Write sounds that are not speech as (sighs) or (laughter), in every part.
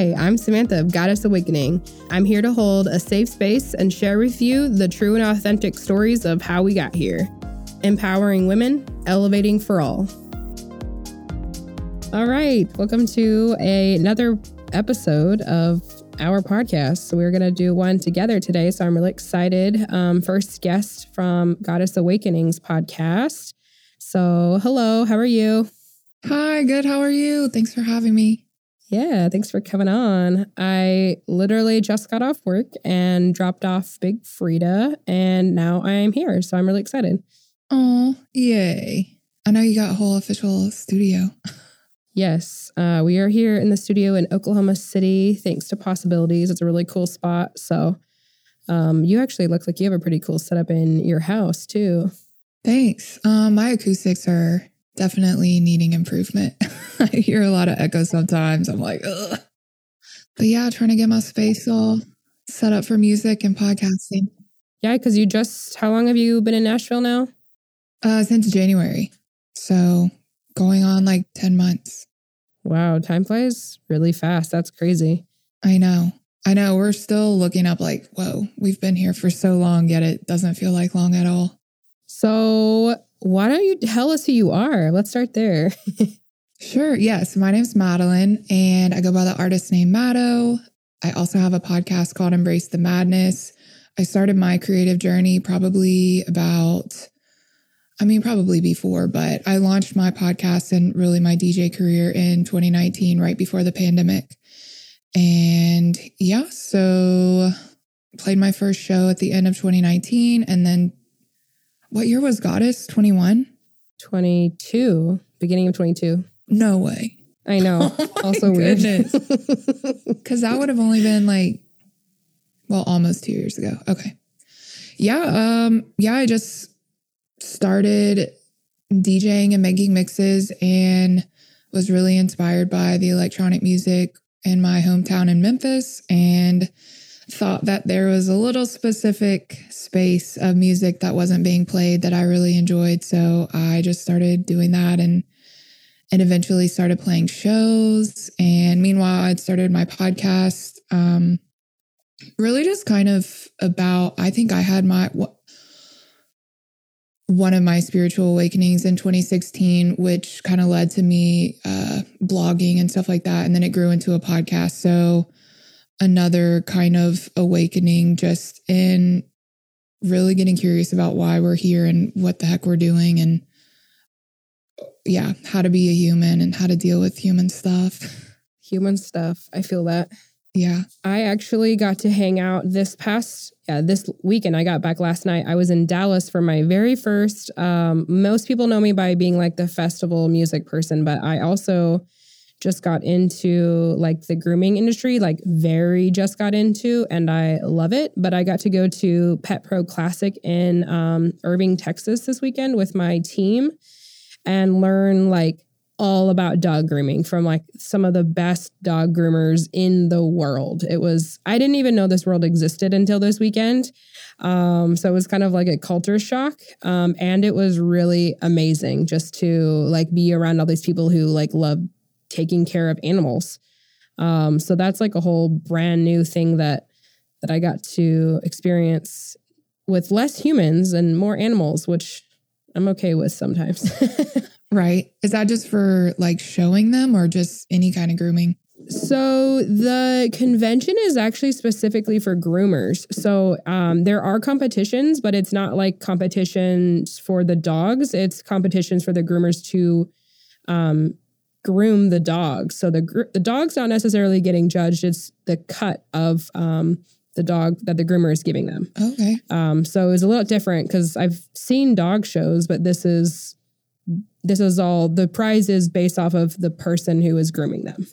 Hi, I'm Samantha of Goddess Awakening. I'm here to hold a safe space and share with you the true and authentic stories of how we got here. Empowering women, elevating for all. All right, welcome to a, another episode of our podcast. So we're going to do one together today. So I'm really excited. Um, first guest from Goddess Awakenings podcast. So hello, how are you? Hi, good. How are you? Thanks for having me. Yeah, thanks for coming on. I literally just got off work and dropped off Big Frida, and now I'm here. So I'm really excited. Oh, yay. I know you got a whole official studio. Yes, uh, we are here in the studio in Oklahoma City, thanks to Possibilities. It's a really cool spot. So um, you actually look like you have a pretty cool setup in your house, too. Thanks. Um, my acoustics are definitely needing improvement. (laughs) I hear a lot of echo sometimes. I'm like, ugh. But yeah, trying to get my space all set up for music and podcasting. Yeah, because you just, how long have you been in Nashville now? Uh, since January. So going on like 10 months. Wow, time flies really fast. That's crazy. I know. I know. We're still looking up like, whoa, we've been here for so long, yet it doesn't feel like long at all. So, why don't you tell us who you are? Let's start there. (laughs) Sure. Yes. My name's Madeleine, and I go by the artist name Mado. I also have a podcast called Embrace the Madness. I started my creative journey probably about, I mean, probably before, but I launched my podcast and really my DJ career in 2019, right before the pandemic. And yeah, so played my first show at the end of 2019. And then what year was Goddess? 21? 22, beginning of 22. No way. I know. (laughs) Oh also goodness. (laughs) weird. Because that would have only been like, well, almost two years ago. Okay. Yeah. Um, yeah, I just started DJing and making mixes and was really inspired by the electronic music in my hometown in Memphis and thought that there was a little specific space of music that wasn't being played that I really enjoyed. So I just started doing that and and eventually started playing shows. And meanwhile, I'd started my podcast. Um, really just kind of about, I think I had my, one of my spiritual awakenings in 2016, which kind of led to me uh, blogging and stuff like that. And then it grew into a podcast. So another kind of awakening just in really getting curious about why we're here and what the heck we're doing and yeah, how to be a human and how to deal with human stuff. Human stuff. I feel that. Yeah. I actually got to hang out this past yeah, this weekend. I got back last night. I was in Dallas for my very first. Um, most people know me by being like the festival music person, but I also just got into like the grooming industry, like very just got into, and I love it. But I got to go to Pet Pro Classic in um, Irving, Texas this weekend with my team and learn like all about dog grooming from like some of the best dog groomers in the world. It was I didn't even know this world existed until this weekend. Um, so it was kind of like a culture shock. Um, and it was really amazing just to like be around all these people who like love taking care of animals. Um, so that's like a whole brand new thing that that I got to experience with less humans and more animals, which I'm okay with sometimes. (laughs) Right. Is that just for like showing them or just any kind of grooming? So the convention is actually specifically for groomers. So um, there are competitions, but it's not like competitions for the dogs. It's competitions for the groomers to um, groom the dogs. So the gr- the dog's not necessarily getting judged. It's the cut of um, the dog that the groomer is giving them. Okay. Um, so it's a little different because I've seen dog shows, but this is this is all the prize is based off of the person who is grooming them.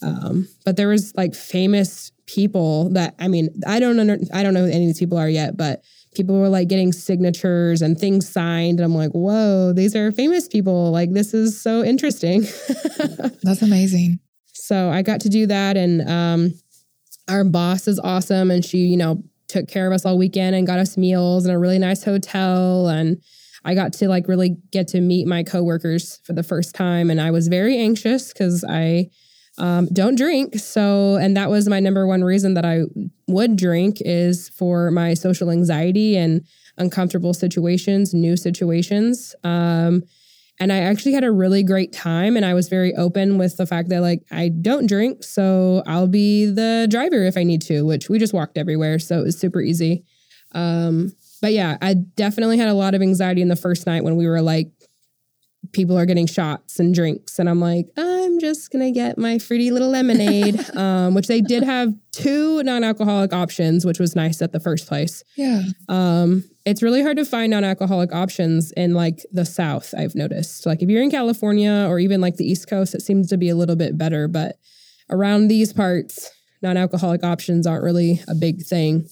Um, but there was like famous people that I mean I don't know I don't know who any of these people are yet, but people were like getting signatures and things signed, and I'm like, whoa, these are famous people. Like this is so interesting. (laughs) That's amazing. So I got to do that, and um, our boss is awesome, and she you know took care of us all weekend and got us meals and a really nice hotel and I got to like really get to meet my coworkers for the first time and I was very anxious cuz I um, don't drink. So, and that was my number one reason that I would drink is for my social anxiety and uncomfortable situations, new situations. Um, and I actually had a really great time. And I was very open with the fact that, like, I don't drink. So I'll be the driver if I need to, which we just walked everywhere. So it was super easy. Um, but yeah, I definitely had a lot of anxiety in the first night when we were like, people are getting shots and drinks. And I'm like, I'm just going to get my fruity little lemonade, (laughs) um, which they did have two non alcoholic options, which was nice at the first place. Yeah. Um, it's really hard to find non alcoholic options in like the South, I've noticed. Like if you're in California or even like the East Coast, it seems to be a little bit better. But around these parts, non alcoholic options aren't really a big thing.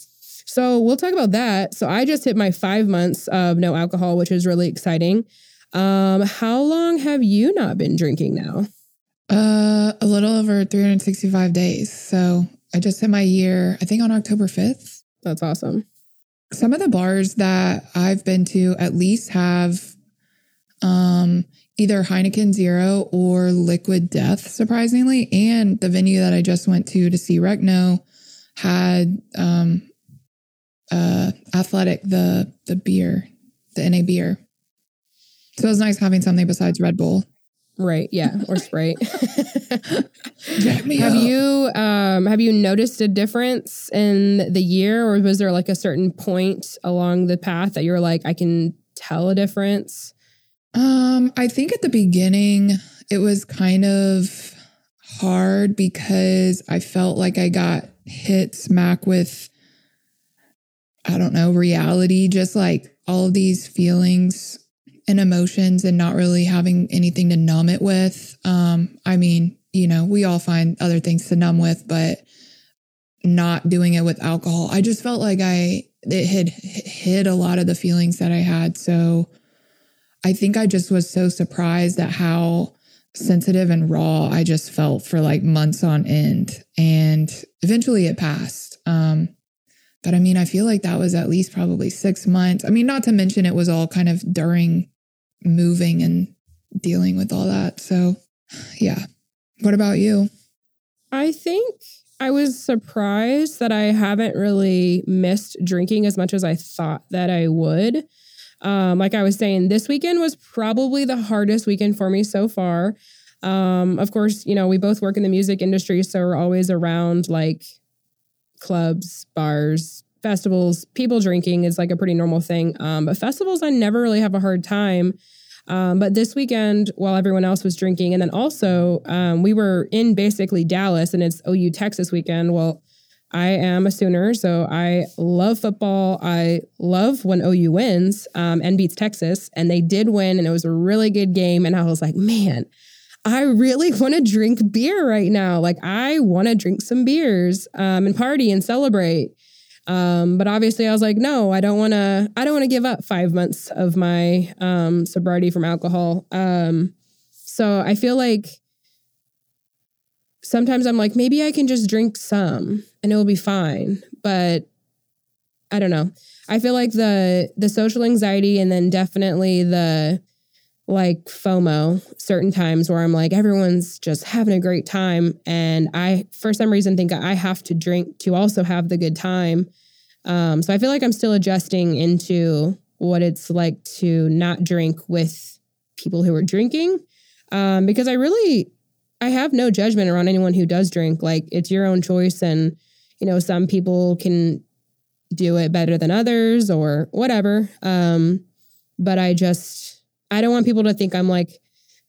So we'll talk about that. So I just hit my five months of no alcohol, which is really exciting. Um, how long have you not been drinking now? Uh, a little over 365 days. So I just hit my year, I think on October 5th. That's awesome. Some of the bars that I've been to at least have um either Heineken Zero or Liquid Death, surprisingly. And the venue that I just went to to see Recno had um uh athletic the the beer, the NA beer. So it was nice having something besides Red Bull. Right. Yeah. Or Sprite. (laughs) Have you um have you noticed a difference in the year or was there like a certain point along the path that you're like, I can tell a difference? Um, I think at the beginning it was kind of hard because I felt like I got hit smack with I don't know, reality, just like all of these feelings and emotions and not really having anything to numb it with. Um, I mean, you know, we all find other things to numb with, but not doing it with alcohol. I just felt like I it had hid a lot of the feelings that I had. So I think I just was so surprised at how sensitive and raw I just felt for like months on end. And eventually it passed. Um, but I mean, I feel like that was at least probably six months. I mean, not to mention it was all kind of during moving and dealing with all that. So, yeah. What about you? I think I was surprised that I haven't really missed drinking as much as I thought that I would. Um, like I was saying, this weekend was probably the hardest weekend for me so far. Um, of course, you know, we both work in the music industry, so we're always around like clubs, bars, festivals. People drinking is like a pretty normal thing. Um, but festivals, I never really have a hard time. Um, but this weekend, while everyone else was drinking, and then also um, we were in basically Dallas, and it's OU Texas weekend. Well, I am a Sooner, so I love football. I love when OU wins um, and beats Texas, and they did win, and it was a really good game. And I was like, man, I really (laughs) want to drink beer right now. Like I want to drink some beers um, and party and celebrate. Um, but obviously, I was like, no, I don't want to. I don't want to give up five months of my um, sobriety from alcohol. Um, so I feel like sometimes I'm like, maybe I can just drink some and it will be fine. But I don't know. I feel like the the social anxiety and then definitely the like FOMO certain times where I'm like everyone's just having a great time and I for some reason think I have to drink to also have the good time. Um, so I feel like I'm still adjusting into what it's like to not drink with people who are drinking um, because I really I have no judgment around anyone who does drink. Like it's your own choice and you know some people can do it better than others or whatever. Um, but I just I don't want people to think I'm like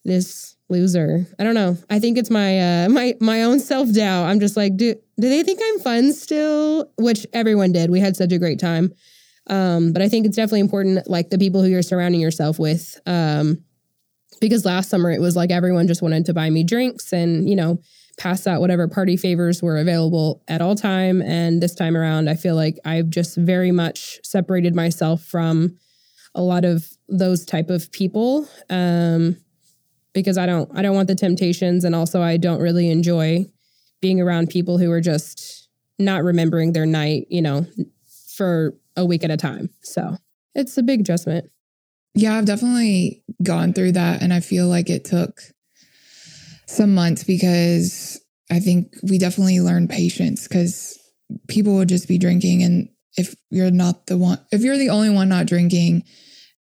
this loser. I don't know. I think it's my uh (laughs) my my own self-doubt. I'm just like, do do they think I'm fun still? Which everyone did. We had such a great time. Um, but I think it's definitely important like the people who you're surrounding yourself with. Um, because last summer it was like everyone just wanted to buy me drinks and, you know, pass out whatever party favors were available at all time. And this time around, I feel like I've just very much separated myself from a lot of those type of people. Um, because I don't I don't want the temptations and also I don't really enjoy being around people who are just not remembering their night, you know, for a week at a time. So it's a big adjustment. Yeah, I've definitely gone through that. And I feel like it took some months because I think we definitely learned patience because people would just be drinking. And if you're not the one, if you're the only one not drinking,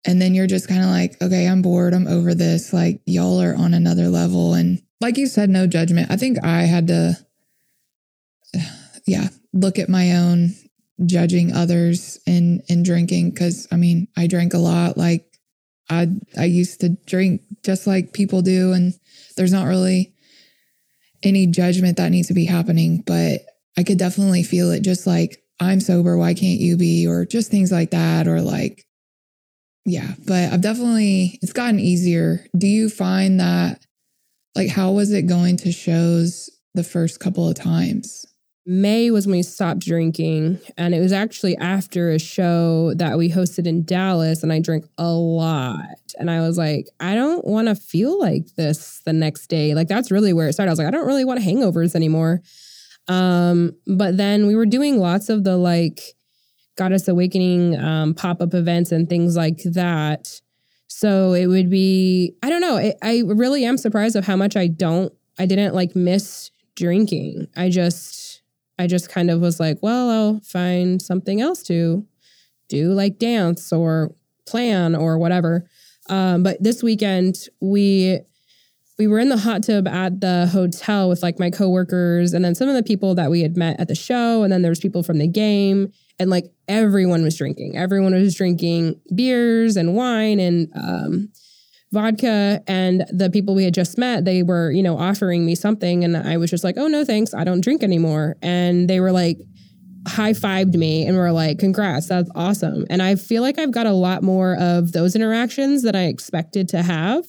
and then you're just kind of like, okay, I'm bored. I'm over this. Like, y'all are on another level. And like you said, no judgment. I think I had to, (sighs) yeah, look at my own judging others in in drinking because I mean I drank a lot like I I used to drink just like people do and there's not really any judgment that needs to be happening but I could definitely feel it just like I'm sober why can't you be or just things like that or like yeah but I've definitely it's gotten easier do you find that like how was it going to shows the first couple of times May was when we stopped drinking. And it was actually after a show that we hosted in Dallas, and I drank a lot. And I was like, I don't want to feel like this the next day. Like, that's really where it started. I was like, I don't really want hangovers anymore. Um, but then we were doing lots of the like Goddess Awakening um, pop up events and things like that. So it would be, I don't know. It, I really am surprised of how much I don't, I didn't like miss drinking. I just, I just kind of was like, well, I'll find something else to do, like dance or plan or whatever. Um, but this weekend we we were in the hot tub at the hotel with like my coworkers and then some of the people that we had met at the show, and then there's people from the game, and like everyone was drinking. Everyone was drinking beers and wine and um, vodka. And the people we had just met they were you know offering me something. And i was just like oh no thanks. I don't drink anymore. And they were like high-fived me and were like congrats. That's awesome. And i feel like i've got a lot more of those interactions that i expected to have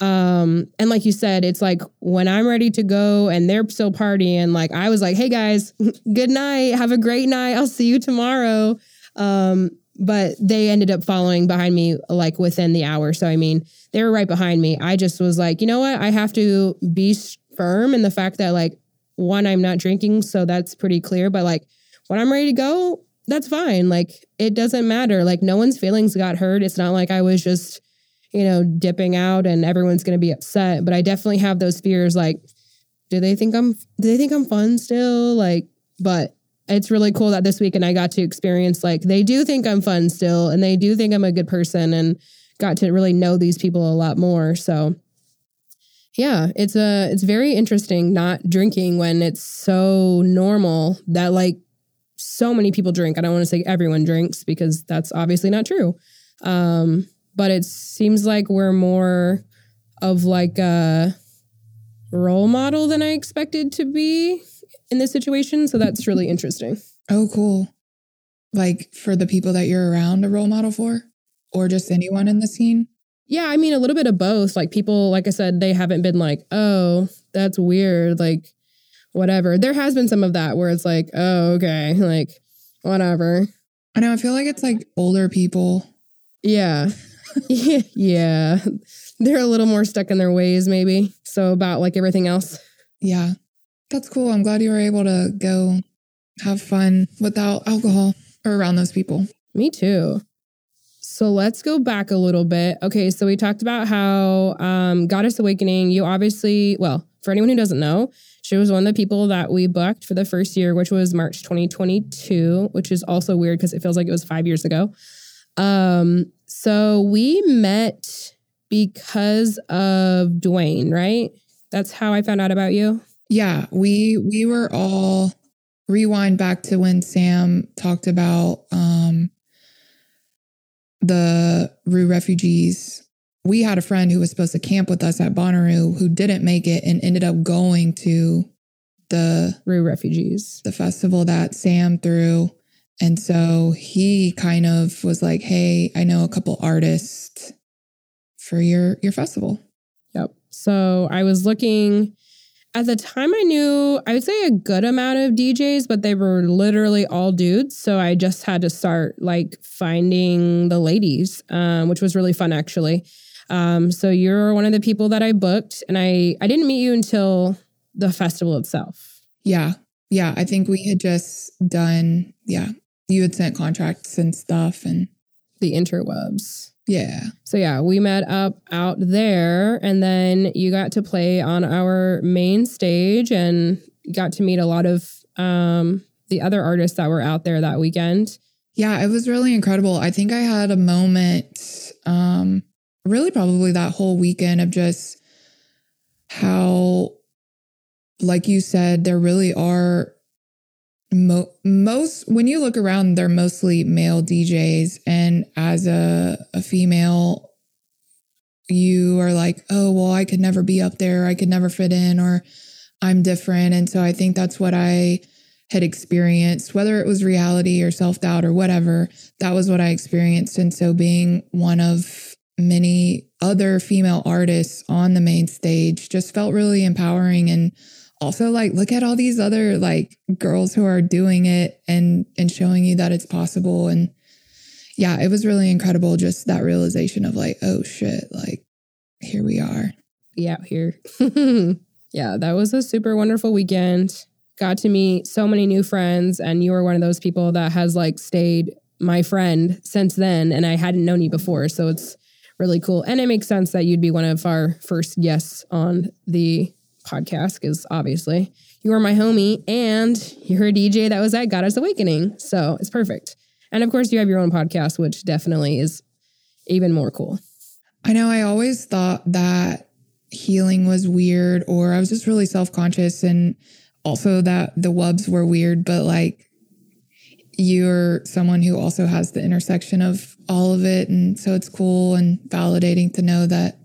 um and like you said it's like when i'm ready to go and they're still partying like i was like hey guys (laughs) good night have a great night i'll see you tomorrow um but they ended up following behind me like within the hour. So, I mean, they were right behind me. I just was like, you know what? I have to be firm in the fact that, like, one, I'm not drinking. So that's pretty clear. But, like, when I'm ready to go, that's fine. Like, it doesn't matter. Like, no one's feelings got hurt. It's not like I was just, you know, dipping out and everyone's going to be upset. But I definitely have those fears like, do they think I'm, do they think I'm fun still? Like, but it's really cool that this weekend I got to experience like they do think I'm fun still and they do think I'm a good person and got to really know these people a lot more. So yeah, it's a it's very interesting not drinking when it's so normal that like so many people drink. I don't want to say everyone drinks because that's obviously not true. Um, but it seems like we're more of like a role model than I expected to be in this situation. So that's really interesting. Oh, cool. Like for the people that you're around a role model for, or just anyone in the scene? Yeah, I mean, a little bit of both. Like people, like I said, they haven't been like, oh, that's weird. Like, whatever. There has been some of that where it's like, oh, okay, like, whatever. I know. I feel like it's like older people. Yeah. (laughs) yeah. They're a little more stuck in their ways, maybe. So, about like everything else. Yeah. That's cool. I'm glad you were able to go have fun without alcohol or around those people. Me too. So let's go back a little bit. Okay, so we talked about how um, Goddess Awakening, you obviously, well, for anyone who doesn't know, she was one of the people that we booked for the first year, which was March 2022, which is also weird because it feels like it was five years ago. Um, so we met because of Dwayne, right? That's how I found out about you. Yeah, we we were all rewind back to when Sam talked about um the Roo refugees. We had a friend who was supposed to camp with us at Bonnaroo who didn't make it and ended up going to the Roo refugees, the festival that Sam threw. And so he kind of was like, "Hey, I know a couple artists for your your festival." Yep. So I was looking at the time I knew I would say a good amount of DJs, but they were literally all dudes. So I just had to start like finding the ladies, um, which was really fun actually. Um, so you're one of the people that I booked, and I I didn't meet you until the festival itself. Yeah, yeah. I think we had just done. Yeah, you had sent contracts and stuff, and the interwebs. Yeah. So yeah, we met up out there and then you got to play on our main stage and got to meet a lot of um the other artists that were out there that weekend. Yeah, it was really incredible. I think I had a moment, um, really probably that whole weekend of just how, like you said, there really are mo- most, when you look around, they're mostly male DJs. And as a, a female, you are like, oh, well, I could never be up there. I could never fit in, or I'm different. And so I think that's what I, had experienced, whether it was reality or self doubt or whatever, that was what I experienced. And so being one of many other female artists on the main stage just felt really empowering and also like look at all these other like girls who are doing it and and showing you that it's possible and yeah it was really incredible just that realization of like oh shit like here we are Yeah, here. (laughs) yeah, that was a super wonderful weekend. Got to meet so many new friends and you were one of those people that has like stayed my friend since then and I hadn't known you before, so it's really cool. And it makes sense that you'd be one of our first guests on the podcast because obviously you are my homie and you're a DJ that was at Goddess Awakening. So it's perfect. And of course, you have your own podcast, which definitely is even more cool. I know I always thought that healing was weird, or I was just really self conscious, and also that the wubs were weird, but like you're someone who also has the intersection of all of it. And so it's cool and validating to know that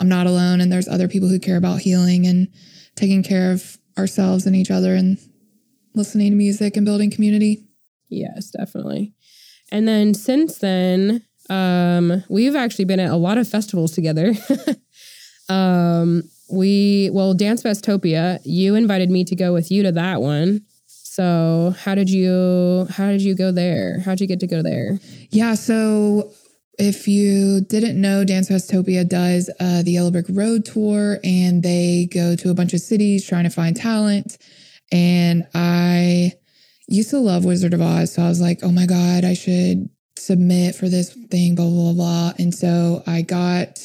I'm not alone and there's other people who care about healing and taking care of ourselves and each other and listening to music and building community. Yes, definitely. And then since then, um, we've actually been at a lot of festivals together. (laughs) um, we well, Dance Festopia, you invited me to go with you to that one. So how did you how did you go there? How'd you get to go there? Yeah. So if you didn't know, Dance Festopia does uh, the Yellow Brick Road tour and they go to a bunch of cities trying to find talent. And I used to love Wizard of Oz. So I was like, oh my God, I should submit for this thing, blah, blah, blah, blah. And so I got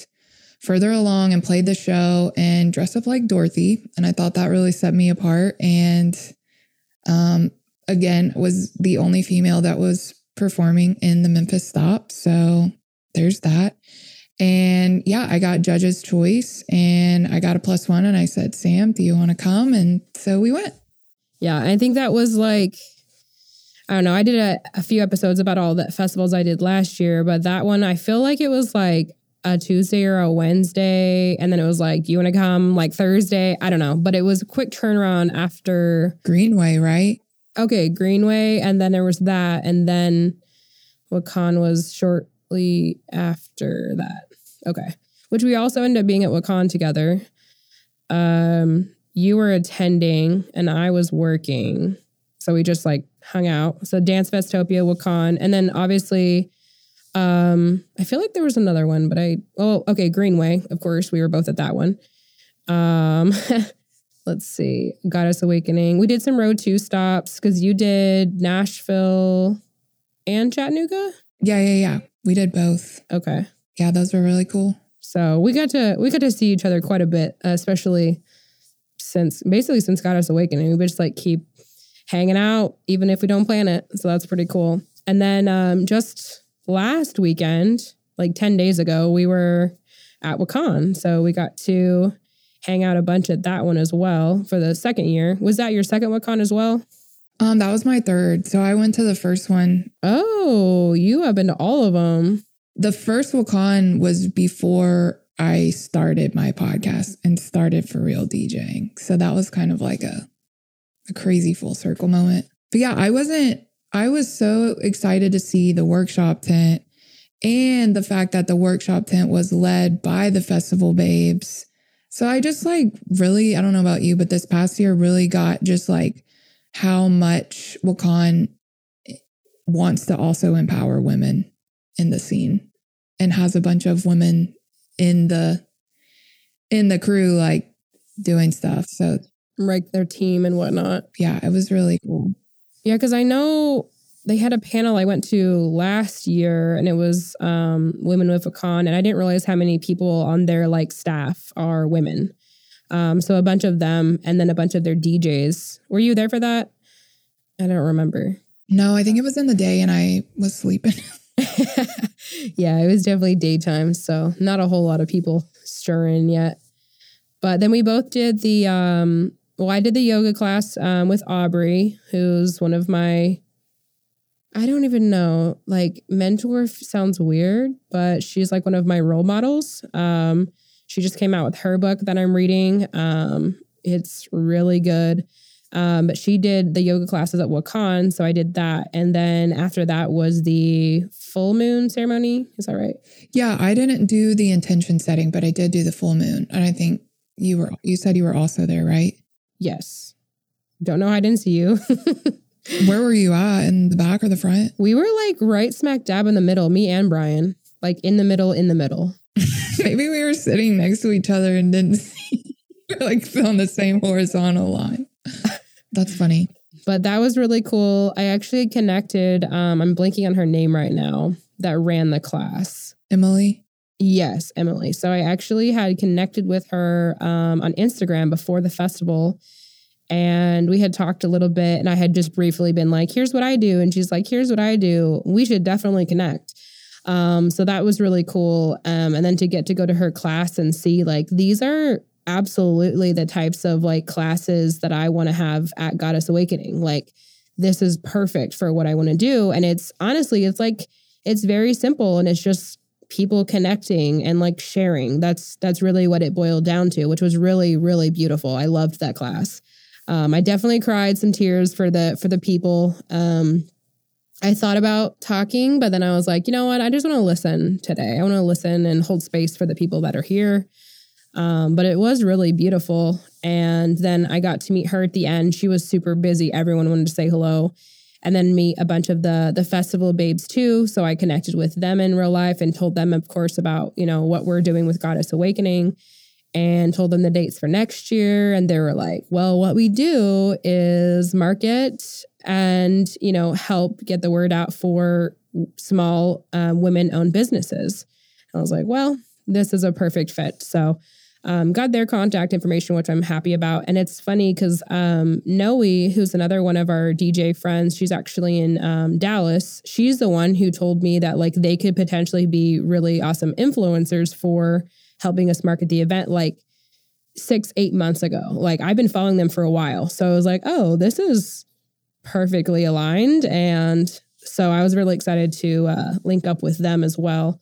further along and played the show and dressed up like Dorothy. And I thought that really set me apart. And um, again, was the only female that was performing in the Memphis stop. So there's that. And yeah, I got judge's choice and I got a plus one. And I said, Sam, do you want to come? And so we went. Yeah, I think that was like I don't know. I did a, a few episodes about all the festivals I did last year, but that one I feel like it was like a Tuesday or a Wednesday, and then it was like, "You want to come?" Like Thursday. I don't know, but it was a quick turnaround after Greenway, right? okay Greenway, and then there was that, and then Wakaan was shortly after that. Okay, which we also ended up being at Wakaan together. Um, you were attending, and I was working, so we just like hung out. So Dance Festopia, Wakaan, and then obviously. Um, I feel like there was another one, but I oh okay, Greenway, of course. We were both at that one. Um (laughs) let's see, Goddess Awakening. We did some road two stops because you did Nashville and Chattanooga. Yeah, yeah, yeah. We did both. Okay. Yeah, those were really cool. So we got to we got to see each other quite a bit, especially since basically since Goddess Awakening. We just like keep hanging out, even if we don't plan it. So that's pretty cool. And then um, just last weekend, like 10 days ago, we were at Wakaan. So we got to hang out a bunch at that one as well for the second year. Was that your second Wakaan as well? Um, that was my third. So I went to the first one. Oh, you have been to all of them. The first Wakaan was before I started my podcast and started for real DJing. So that was kind of like a, a crazy full circle moment. But yeah, I wasn't, I was so excited to see the workshop tent and the fact that the workshop tent was led by the festival babes. So I just like really, I don't know about you, but this past year really got just like how much Wakaan wants to also empower women in the scene and has a bunch of women in the in the crew like doing stuff. So Like their team and whatnot. yeah, it was really cool. Yeah, because I know they had a panel I went to last year and it was um, women with a con and I didn't realize how many people on their like staff are women. Um, so a bunch of them and then a bunch of their DJs. Were you there for that? I don't remember. No, I think it was in the day and I was sleeping. (laughs) yeah, it was definitely daytime, so not a whole lot of people stirring yet. But then we both did the um well, I did the yoga class um, with Aubrey, who's one of my I don't even know. Like mentor sounds weird, but she's like one of my role models. Um, she just came out with her book that I'm reading. Um, it's really good. Um, but she did the yoga classes at Wakaan, so I did that, and then after that was the full moon ceremony. Is that right? Yeah, I didn't do the intention setting, but I did do the full moon, and I think you were. You said you were also there, right? Yes. Don't know. I didn't see you. (laughs) Where were you at? In the back or the front? We were like right smack dab in the middle, me and Brian, like in the middle, in the middle. (laughs) Maybe we were sitting next to each other and didn't see, (laughs) like on the same horizontal line. (laughs) That's funny. But that was really cool. I actually connected, um, I'm blanking on her name right now, that ran the class. Emily? Yes, Emily. So I actually had connected with her um, on Instagram before the festival and we had talked a little bit and I had just briefly been like, here's what I do. And she's like, here's what I do. We should definitely connect. Um, so that was really cool. Um, and then to get to go to her class and see like these are absolutely the types of like classes that I want to have at Goddess Awakening. Like this is perfect for what I want to do. And it's honestly, it's like it's very simple and it's just people connecting and like sharing. That's that's really what it boiled down to, which was really, really beautiful. I loved that class. Um, I definitely cried some tears for the for the people. Um, I thought about talking, but then I was like, you know what? I just want to listen today. I want to listen and hold space for the people that are here. Um, but it was really beautiful. And then I got to meet her at the end. She was super busy. Everyone wanted to say hello. And then meet a bunch of the the festival babes too. So I connected with them in real life and told them, of course, about you know what we're doing with Goddess Awakening and told them the dates for next year. And they were like well what we do is market and you know help get the word out for small um, women owned businesses i was like well this is a perfect fit. So um, got their contact information which i'm happy about. And it's funny because um, noe who's another one of our dj friends she's actually in um, dallas. She's the one who told me that like they could potentially be really awesome influencers for helping us market the event like six, eight months ago. Like I've been following them for a while. So I was like, oh, this is perfectly aligned. And so I was really excited to uh, link up with them as well.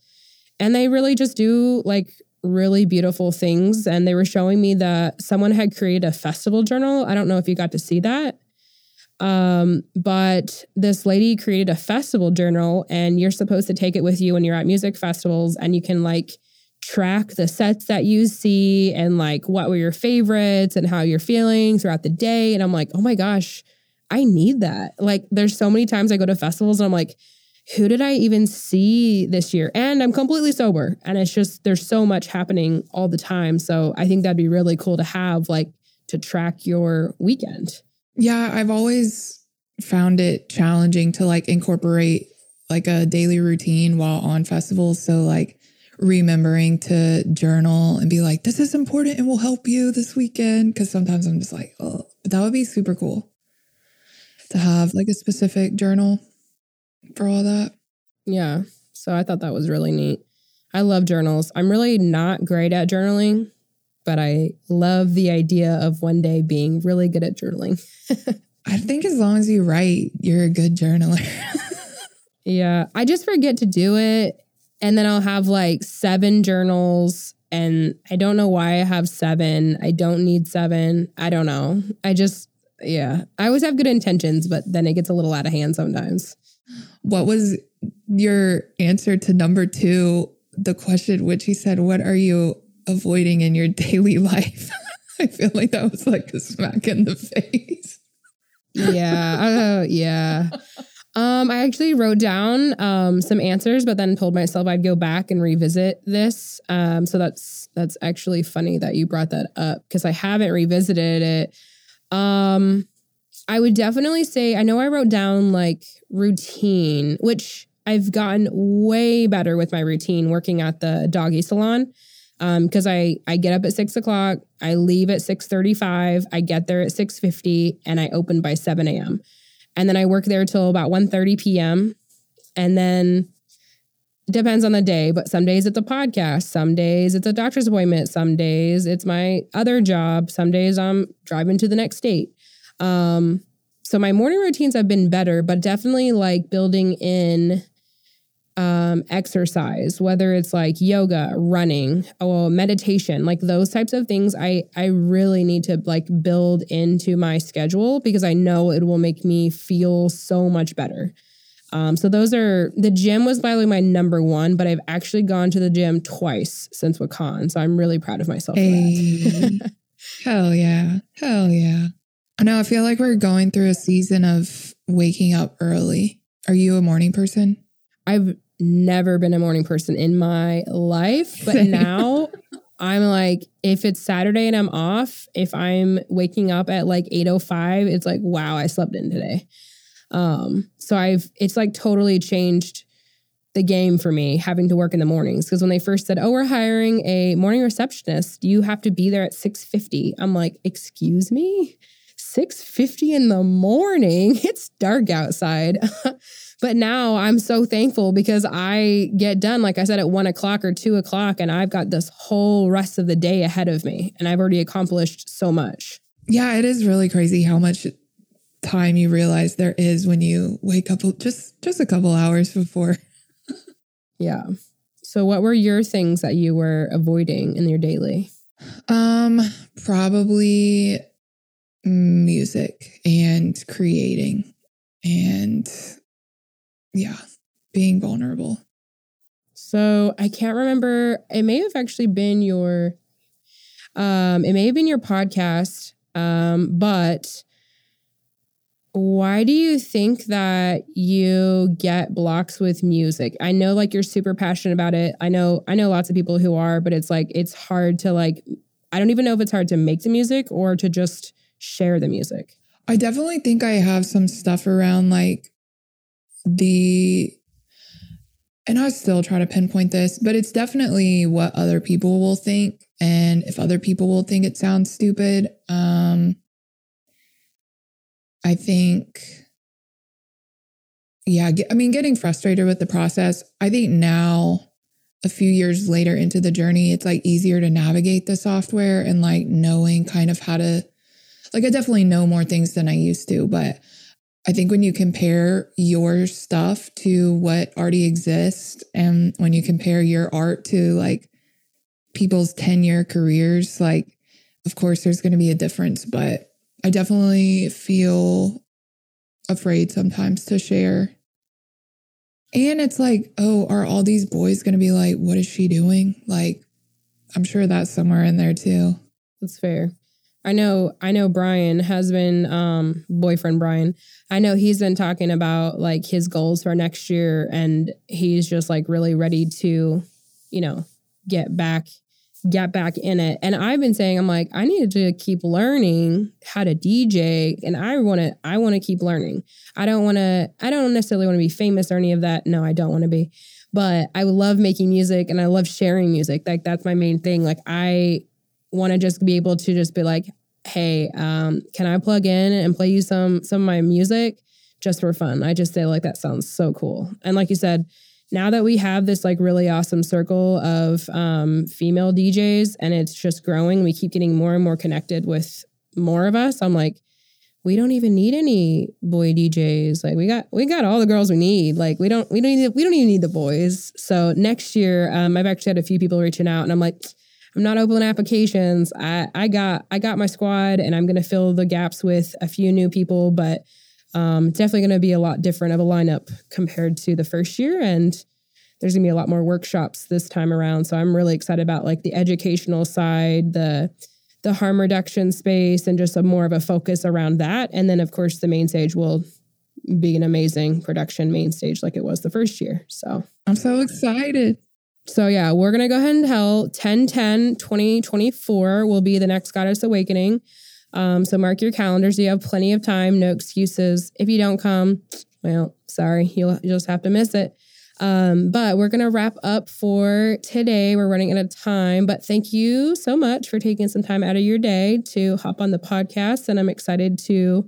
And they really just do like really beautiful things. And they were showing me that someone had created a festival journal. I don't know if you got to see that. Um, but this lady created a festival journal, and you're supposed to take it with you when you're at music festivals, and you can like track the sets that you see and like what were your favorites and how you're feeling throughout the day. And I'm like, oh my gosh, I need that. Like, there's so many times I go to festivals and I'm like, who did I even see this year? And I'm completely sober. And it's just, there's so much happening all the time. So I think that'd be really cool to have, like, to track your weekend. Yeah, I've always found it challenging to like incorporate like a daily routine while on festivals. So, like, remembering to journal and be like, this is important and will help you this weekend. Cause sometimes I'm just like, oh, but that would be super cool to have like a specific journal for all that. Yeah. So I thought that was really neat. I love journals. I'm really not great at journaling, but I love the idea of one day being really good at journaling. (laughs) I think as long as you write, you're a good journaler. (laughs) yeah. I just forget to do it and then I'll have like seven journals. And I don't know why I have seven. I don't need seven. I don't know. I just, yeah, I always have good intentions, but then it gets a little out of hand sometimes. What was your answer to number two? The question, which he said, What are you avoiding in your (laughs) daily life? (laughs) I feel like that was like a smack in the (laughs) face. yeah. Uh, yeah. Um, I actually wrote down um, some answers, but then told myself I'd go back and revisit this. Um, so that's that's actually funny that you brought that up because I haven't revisited it. Um, I would definitely say, I know I wrote down like routine, which I've gotten way better with my routine working at the doggy salon. Um, cause I, I get up at six o'clock, I leave at 635, I get there at 650 and I open by 7 a.m. And then I work there till about 1 p.m. And then depends on the day, but some days it's a podcast, some days it's a doctor's appointment, some days it's my other job, some days I'm driving to the next state. Um, so my morning routines have been better, but definitely like building in um, exercise, whether it's like yoga, running, or meditation, like those types of things, I I really need to like build into my schedule because I know it will make me feel so much better. Um, so those are the gym was by the way my number one, but I've actually gone to the gym twice since Wakaan, so I'm really proud of myself. Hey. (laughs) Hell yeah, hell yeah! I know. I feel like we're going through a season of waking up early. Are you a morning person? I've never been a morning person in my life, but now (laughs) I'm like, if it's Saturday and I'm off, if I'm waking up at like 8:05, it's like, wow, I slept in today. Um, so I've it's like totally changed the game for me having to work in the mornings because when they first said, "Oh, we're hiring a morning receptionist, you have to be there at 6:50." I'm like, "Excuse me? 6:50 in the morning? (laughs) It's dark outside." (laughs) but now I'm so thankful because I get done, like I said, at one o'clock or two o'clock, and I've got this whole rest of the day ahead of me, and I've already accomplished so much. Yeah, it is really crazy how much time you realize there is when you wake up just just a couple hours before. (laughs) yeah. So what were your things that you were avoiding in your daily? Um probably music and creating and yeah, being vulnerable. So I can't remember it may have actually been your um it may have been your podcast um but why do you think that you get blocks with music? I know like you're super passionate about it. I know I know lots of people who are, but it's like it's hard to like I don't even know if it's hard to make the music or to just share the music. I definitely think I have some stuff around like the and I still try to pinpoint this, but it's definitely what other people will think and if other people will think it sounds stupid. Um I think, yeah, I mean, getting frustrated with the process. I think now, a few years later into the journey, it's like easier to navigate the software and like knowing kind of how to, like, I definitely know more things than I used to, but I think when you compare your stuff to what already exists, and when you compare your art to like people's 10 year careers, like, of course, there's going to be a difference, but I definitely feel afraid sometimes to share. And it's like, oh, are all these boys going to be like, what is she doing? Like, I'm sure that's somewhere in there too. That's fair. I know, I know Brian has been, um, boyfriend Brian, I know he's been talking about like his goals for next year and he's just like really ready to, you know, get back get back in it. And I've been saying, I'm like, I need to keep learning how to DJ and I want to, I want to keep learning. I don't want to, I don't necessarily want to be famous or any of that. No, I don't want to be, but I love making music and I love sharing music. Like that's my main thing. Like I want to just be able to just be like, Hey, um, can I plug in and play you some, some of my music just for fun? I just say like, that sounds so cool. And like you said, now that we have this like really awesome circle of um, female DJs and it's just growing, we keep getting more and more connected with more of us. I'm like, we don't even need any boy DJs. Like we got we got all the girls we need. Like we don't we don't need we don't even need the boys. So next year, um, I've actually had a few people reaching out, and I'm like, I'm not opening applications. I I got I got my squad, and I'm gonna fill the gaps with a few new people, but um, definitely going to be a lot different of a lineup compared to the first year. And there's going to be a lot more workshops this time around. So I'm really excited about like the educational side, the the harm reduction space, and just a more of a focus around that. And then, of course, the main stage will be an amazing production main stage like it was the first year. So I'm so excited. So yeah, we're gonna go ahead and tell 10 10 2024 will be the next Goddess Awakening. Um, so mark your calendars. You have plenty of time, no excuses. If you don't come, well, sorry, you'll, you'll just have to miss it. Um, but we're going to wrap up for today. We're running out of time, but thank you so much for taking some time out of your day to hop on the podcast. And I'm excited to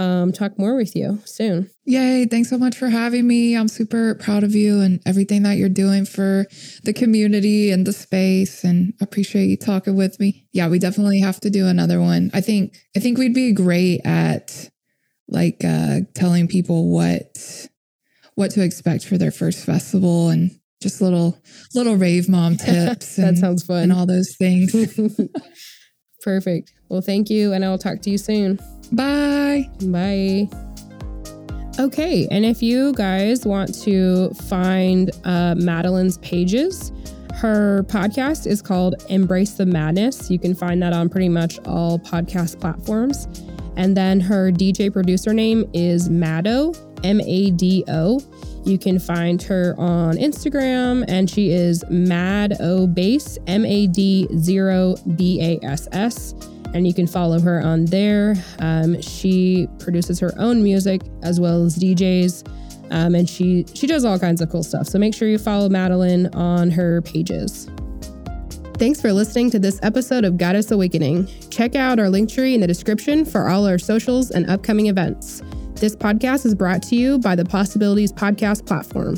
um, talk more with you soon. Yay. Thanks so much for having me. I'm super proud of you and everything that you're doing for the community and the space and appreciate you talking with me. Yeah, we definitely have to do another one. I think I think we'd be great at like uh telling people what what to expect for their first festival and just little little rave mom (laughs) tips. that and, sounds fun. And all those things. (laughs) Perfect. Well, thank you, and I will talk to you soon. Bye. Bye. Okay, and if you guys want to find uh, Madeleine's pages, her podcast is called Embrace the Madness. You can find that on pretty much all podcast platforms. And then her DJ producer name is Mado, M A D O. You can find her on Instagram, and she is Mad O Bass, M A D 0 B A S S. And you can follow her on there. Um, she produces her own music as well as DJs. Um, and she she does all kinds of cool stuff. So make sure you follow Madeleine on her pages. Thanks for listening to this episode of Goddess Awakening. Check out our Linktree in the description for all our socials and upcoming events. This podcast is brought to you by the Possibilities Podcast platform.